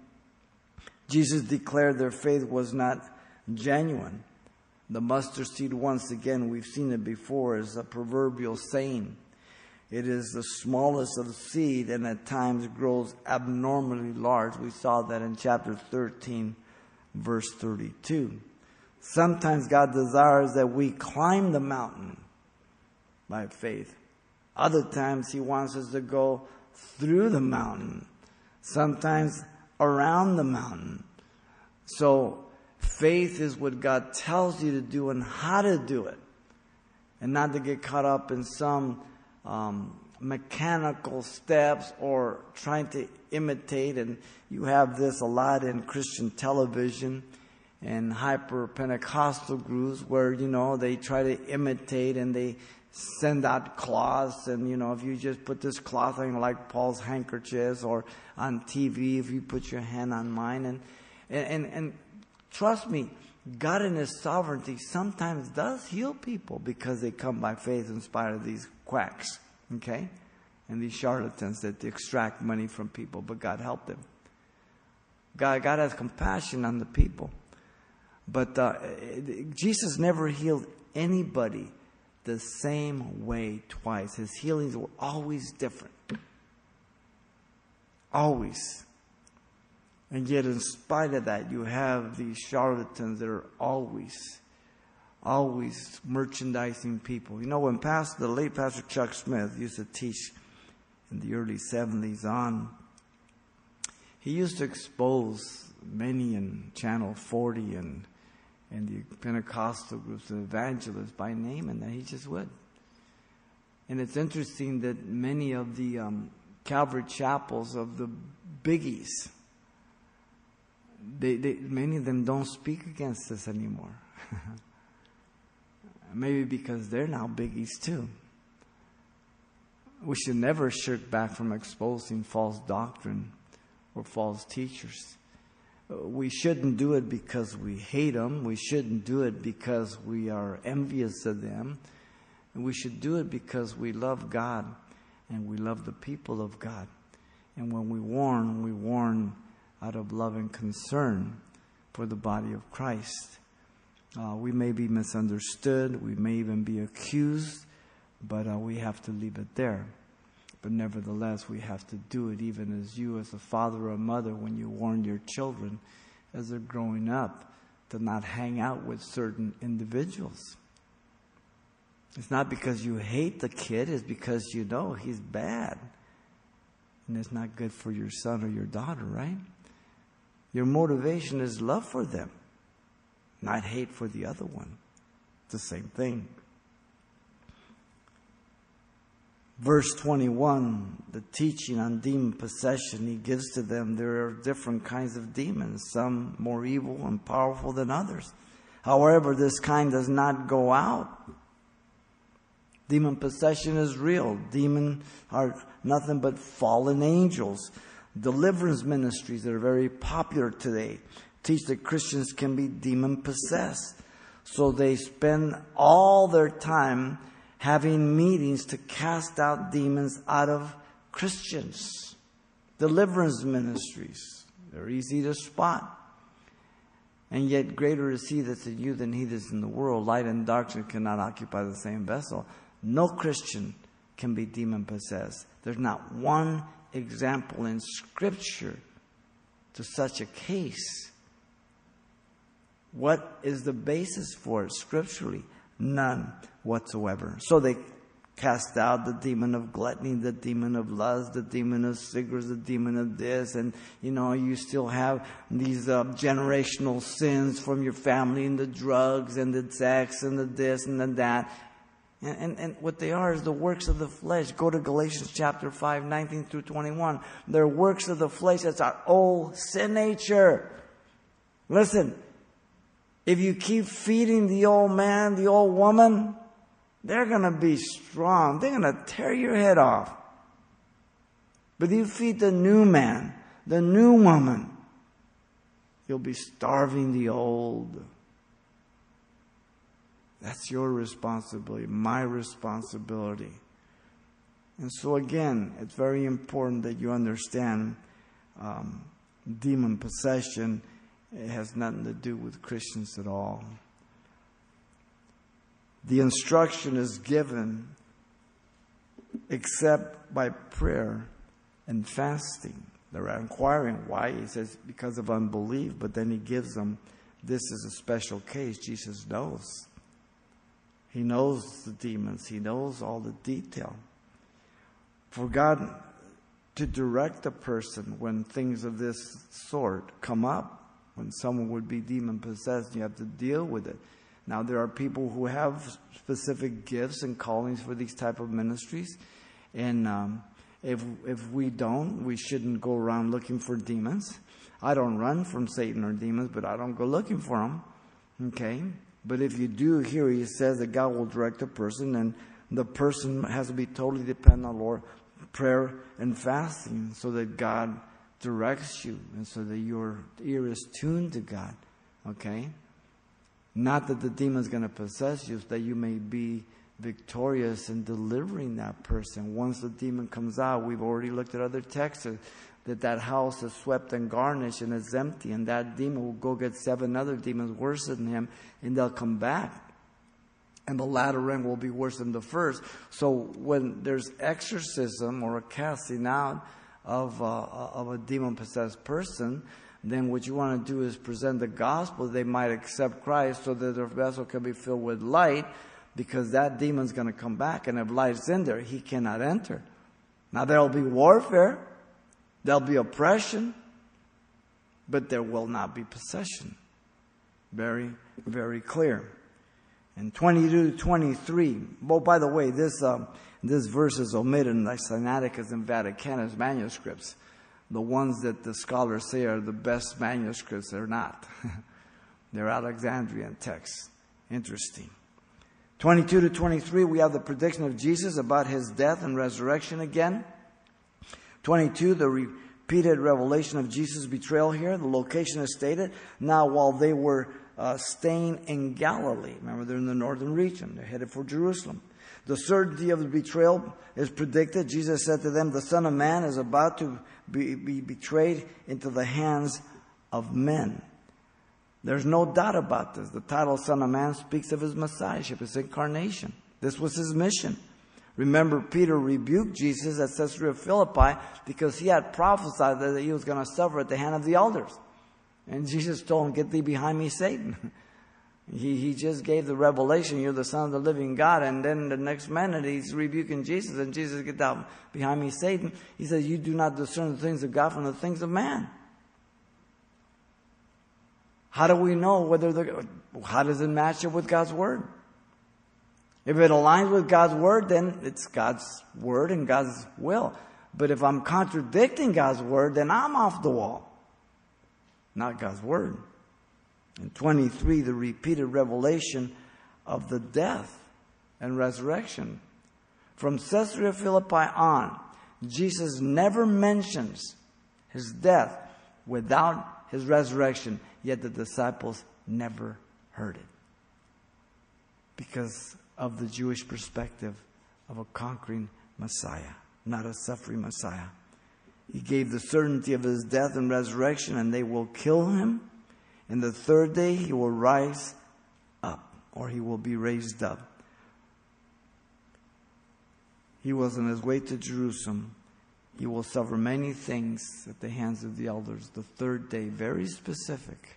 Jesus declared their faith was not genuine. The mustard seed, once again, we've seen it before, is a proverbial saying. It is the smallest of seed and at times grows abnormally large. We saw that in chapter 13, verse 32. Sometimes God desires that we climb the mountain by faith. Other times He wants us to go through the mountain. Sometimes around the mountain. So faith is what God tells you to do and how to do it. And not to get caught up in some um, mechanical steps or trying to imitate. And you have this a lot in Christian television and hyper Pentecostal groups where, you know, they try to imitate and they send out cloths and, you know, if you just put this cloth on like Paul's handkerchiefs or on TV, if you put your hand on mine and, and, and, and trust me, God in His sovereignty sometimes does heal people because they come by faith in spite of these quacks, okay? And these charlatans that extract money from people, but God helped them. God, God has compassion on the people. But uh, Jesus never healed anybody the same way twice. His healings were always different. Always. And yet, in spite of that, you have these charlatans that are always, always merchandising people. You know, when Pastor, the late Pastor Chuck Smith used to teach in the early 70s on, he used to expose many in Channel 40 and, and the Pentecostal groups and evangelists by name, and that he just would. And it's interesting that many of the um, Calvary chapels of the biggies, they, they, many of them don't speak against us anymore. Maybe because they're now biggies too. We should never shirk back from exposing false doctrine or false teachers. We shouldn't do it because we hate them. We shouldn't do it because we are envious of them. We should do it because we love God and we love the people of God. And when we warn, we warn out of love and concern for the body of Christ. Uh, we may be misunderstood, we may even be accused, but uh, we have to leave it there. But nevertheless, we have to do it, even as you, as a father or mother, when you warn your children as they're growing up to not hang out with certain individuals. It's not because you hate the kid, it's because you know he's bad. And it's not good for your son or your daughter, right? Your motivation is love for them, not hate for the other one. It's the same thing. Verse 21, the teaching on demon possession he gives to them, there are different kinds of demons, some more evil and powerful than others. However, this kind does not go out Demon possession is real. Demons are nothing but fallen angels. Deliverance ministries that are very popular today teach that Christians can be demon possessed. So they spend all their time having meetings to cast out demons out of Christians. Deliverance ministries, they're easy to spot. And yet, greater is He that's in you than He that's in the world. Light and darkness cannot occupy the same vessel. No Christian can be demon possessed. There's not one example in Scripture to such a case. What is the basis for it scripturally? None whatsoever. So they cast out the demon of gluttony, the demon of lust, the demon of cigarettes, the demon of this, and you know, you still have these uh, generational sins from your family and the drugs and the sex and the this and the that. And, and, and, what they are is the works of the flesh. Go to Galatians chapter 5, 19 through 21. They're works of the flesh. That's our old sin nature. Listen, if you keep feeding the old man, the old woman, they're going to be strong. They're going to tear your head off. But if you feed the new man, the new woman, you'll be starving the old. That's your responsibility, my responsibility. And so, again, it's very important that you understand um, demon possession. It has nothing to do with Christians at all. The instruction is given except by prayer and fasting. They're inquiring why. He says, because of unbelief, but then he gives them this is a special case. Jesus knows. He knows the demons, He knows all the detail. For God to direct a person when things of this sort come up, when someone would be demon possessed, you have to deal with it. Now, there are people who have specific gifts and callings for these type of ministries, and um, if if we don't, we shouldn't go around looking for demons. I don't run from Satan or demons, but I don't go looking for them. Okay, but if you do, here he says that God will direct a person, and the person has to be totally dependent on Lord, prayer and fasting, so that God directs you, and so that your ear is tuned to God. Okay? Not that the demon's going to possess you, that you may be victorious in delivering that person. Once the demon comes out, we've already looked at other texts that that house is swept and garnished and it's empty, and that demon will go get seven other demons worse than him, and they'll come back. And the latter ring will be worse than the first. So when there's exorcism or a casting out of, uh, of a demon possessed person, then what you want to do is present the gospel. They might accept Christ so that their vessel can be filled with light because that demon's going to come back. And if light's in there, he cannot enter. Now there'll be warfare. There'll be oppression, but there will not be possession. Very, very clear. And 22 to 23. Oh, by the way, this, uh, this verse is omitted in the Sinaiticus and Vaticanus manuscripts. The ones that the scholars say are the best manuscripts, they're not. they're Alexandrian texts. Interesting. 22 to 23, we have the prediction of Jesus about his death and resurrection again. 22, the repeated revelation of Jesus' betrayal here. The location is stated. Now, while they were uh, staying in Galilee, remember they're in the northern region, they're headed for Jerusalem. The certainty of the betrayal is predicted. Jesus said to them, The Son of Man is about to be, be betrayed into the hands of men. There's no doubt about this. The title Son of Man speaks of his messiahship, his incarnation. This was his mission. Remember, Peter rebuked Jesus at Caesarea Philippi because he had prophesied that he was going to suffer at the hand of the elders. And Jesus told him, Get thee behind me, Satan. he, he just gave the revelation, You're the Son of the living God. And then the next minute, he's rebuking Jesus, and Jesus, Get down behind me, Satan. He says, You do not discern the things of God from the things of man. How do we know whether the, how does it match up with God's Word? If it aligns with God's word, then it's God's word and God's will. But if I'm contradicting God's word, then I'm off the wall. Not God's word. In 23, the repeated revelation of the death and resurrection. From Caesarea Philippi on, Jesus never mentions his death without his resurrection, yet the disciples never heard it. Because of the Jewish perspective of a conquering Messiah, not a suffering Messiah. He gave the certainty of his death and resurrection, and they will kill him. And the third day he will rise up, or he will be raised up. He was on his way to Jerusalem. He will suffer many things at the hands of the elders. The third day, very specific.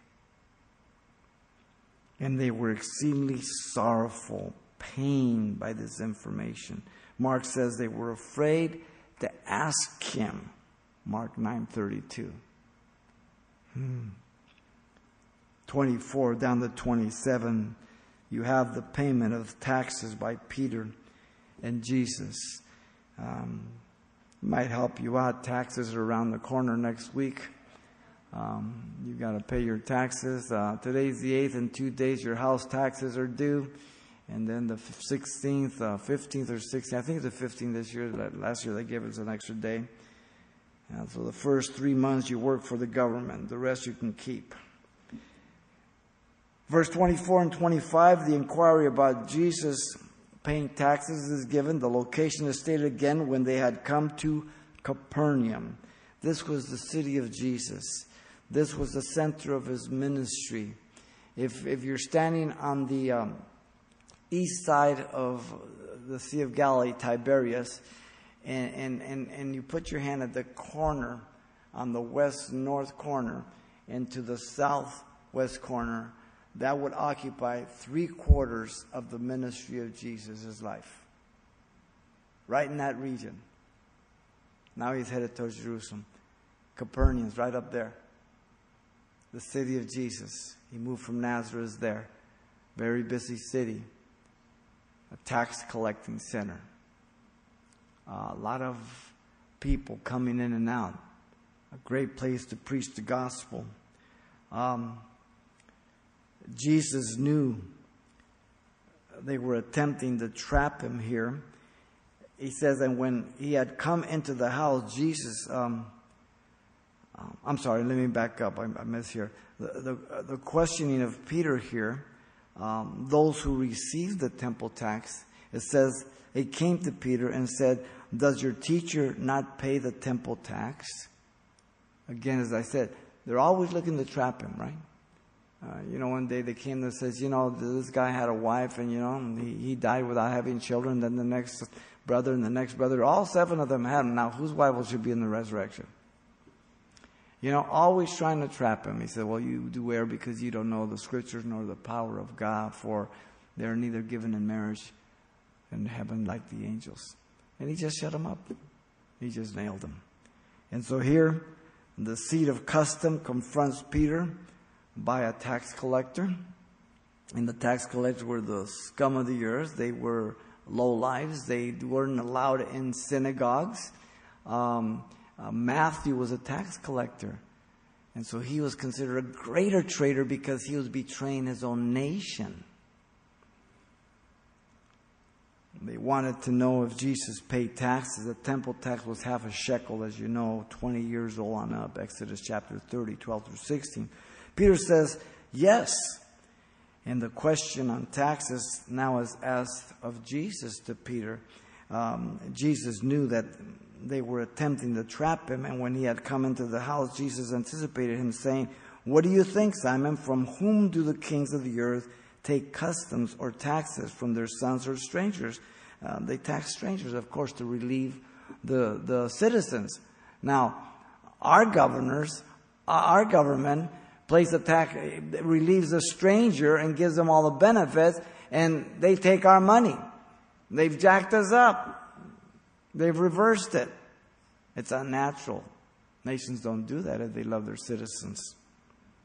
And they were exceedingly sorrowful pained by this information. Mark says they were afraid to ask him. Mark 9:32. Hmm. 24 down to 27 you have the payment of taxes by Peter and Jesus. Um, might help you out. Taxes are around the corner next week. Um, you got to pay your taxes. Uh, today's the 8th. In two days, your house taxes are due. And then the 16th, uh, 15th or 16th, I think it's the 15th this year. Last year they gave us an extra day. And so the first three months you work for the government, the rest you can keep. Verse 24 and 25, the inquiry about Jesus paying taxes is given. The location is stated again when they had come to Capernaum. This was the city of Jesus. This was the center of his ministry. If, if you're standing on the um, east side of the Sea of Galilee, Tiberias, and, and, and, and you put your hand at the corner, on the west north corner, and to the southwest corner, that would occupy three quarters of the ministry of Jesus' life. Right in that region. Now he's headed towards Jerusalem. Capernaum's right up there. The city of Jesus. He moved from Nazareth there. Very busy city a tax collecting center. Uh, a lot of people coming in and out. A great place to preach the gospel. Um, Jesus knew they were attempting to trap him here. He says, and when he had come into the house, Jesus, um, um I'm sorry, let me back up. I, I missed here. The, the, the questioning of Peter here um, those who received the temple tax, it says, it came to Peter and said, Does your teacher not pay the temple tax? again, as I said, they're always looking to trap him, right? Uh, you know, one day they came and says, you know, this guy had a wife and, you know, he, he died without having children. Then the next brother and the next brother, all seven of them had him. Now, whose wife should be in the resurrection? You know, always trying to trap him. He said, well, you do err because you don't know the scriptures nor the power of God, for they're neither given in marriage in heaven like the angels. And he just shut him up. He just nailed him. And so here, the seat of custom confronts Peter by a tax collector. And the tax collectors were the scum of the earth. They were low lives. They weren't allowed in synagogues. Um, uh, Matthew was a tax collector. And so he was considered a greater traitor because he was betraying his own nation. They wanted to know if Jesus paid taxes. The temple tax was half a shekel, as you know, 20 years old on up, Exodus chapter 30, 12 through 16. Peter says, yes. And the question on taxes now is asked of Jesus to Peter. Um, Jesus knew that they were attempting to trap him, and when he had come into the house, Jesus anticipated him, saying, What do you think, Simon? From whom do the kings of the earth take customs or taxes? From their sons or strangers? Uh, they tax strangers, of course, to relieve the, the citizens. Now, our governors, our government, place a tax, relieves a stranger and gives them all the benefits, and they take our money. They've jacked us up. They've reversed it. It's unnatural. Nations don't do that if they love their citizens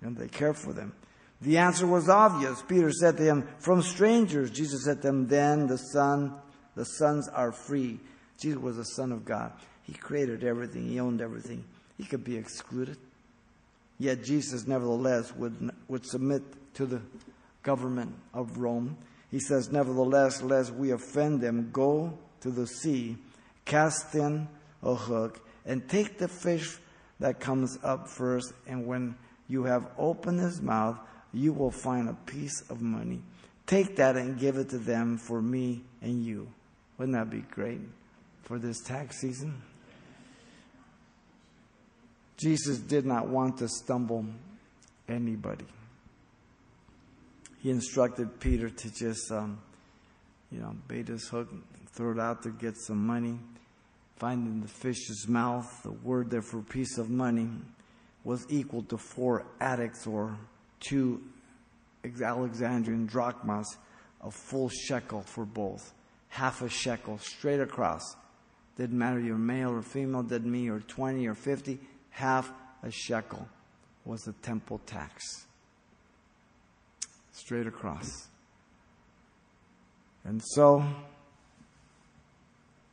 and they care for them. The answer was obvious. Peter said to him, From strangers. Jesus said to him, Then the son, the sons are free. Jesus was the Son of God. He created everything, He owned everything. He could be excluded. Yet Jesus, nevertheless, would, would submit to the government of Rome. He says, Nevertheless, lest we offend them, go to the sea, cast in a hook, and take the fish that comes up first. And when you have opened his mouth, you will find a piece of money. Take that and give it to them for me and you. Wouldn't that be great for this tax season? Jesus did not want to stumble anybody. He instructed Peter to just, um, you know, bait his hook, throw it out to get some money. Finding the fish's mouth, the word there for piece of money was equal to four attics or two Alexandrian drachmas, a full shekel for both. Half a shekel straight across. Didn't matter you're male or female, didn't mean you're 20 or 50 half a shekel was the temple tax. Straight across. And so,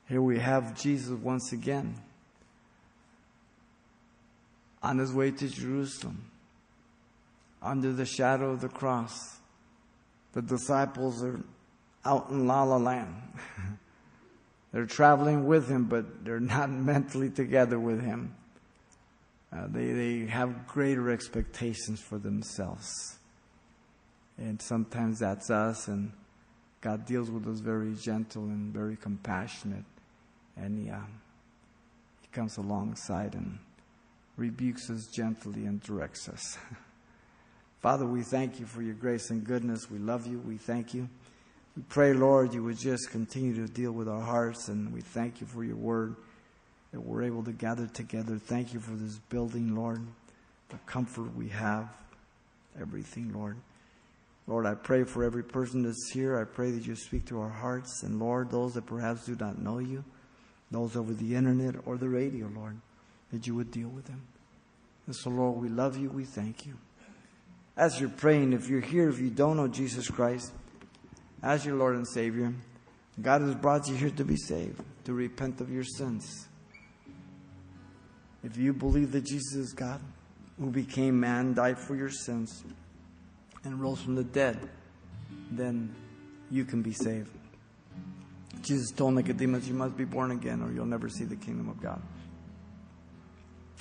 here we have Jesus once again on his way to Jerusalem, under the shadow of the cross. The disciples are out in La La Land. they're traveling with him, but they're not mentally together with him. Uh, they, they have greater expectations for themselves. And sometimes that's us, and God deals with us very gentle and very compassionate. And he, uh, he comes alongside and rebukes us gently and directs us. Father, we thank you for your grace and goodness. We love you. We thank you. We pray, Lord, you would just continue to deal with our hearts, and we thank you for your word that we're able to gather together. Thank you for this building, Lord, the comfort we have, everything, Lord. Lord, I pray for every person that's here. I pray that you speak to our hearts. And Lord, those that perhaps do not know you, those over the internet or the radio, Lord, that you would deal with them. And so, Lord, we love you. We thank you. As you're praying, if you're here, if you don't know Jesus Christ as your Lord and Savior, God has brought you here to be saved, to repent of your sins. If you believe that Jesus is God, who became man, died for your sins, and rose from the dead, then you can be saved. Jesus told Nicodemus, You must be born again, or you'll never see the kingdom of God.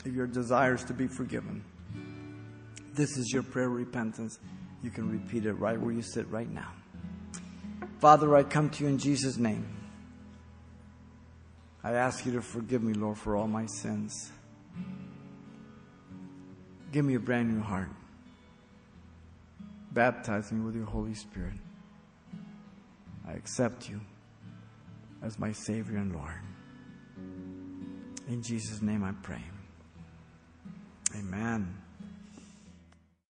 If your desire is to be forgiven, this is your prayer of repentance. You can repeat it right where you sit right now. Father, I come to you in Jesus' name. I ask you to forgive me, Lord, for all my sins. Give me a brand new heart. Baptize me with your Holy Spirit. I accept you as my Savior and Lord. In Jesus' name I pray. Amen.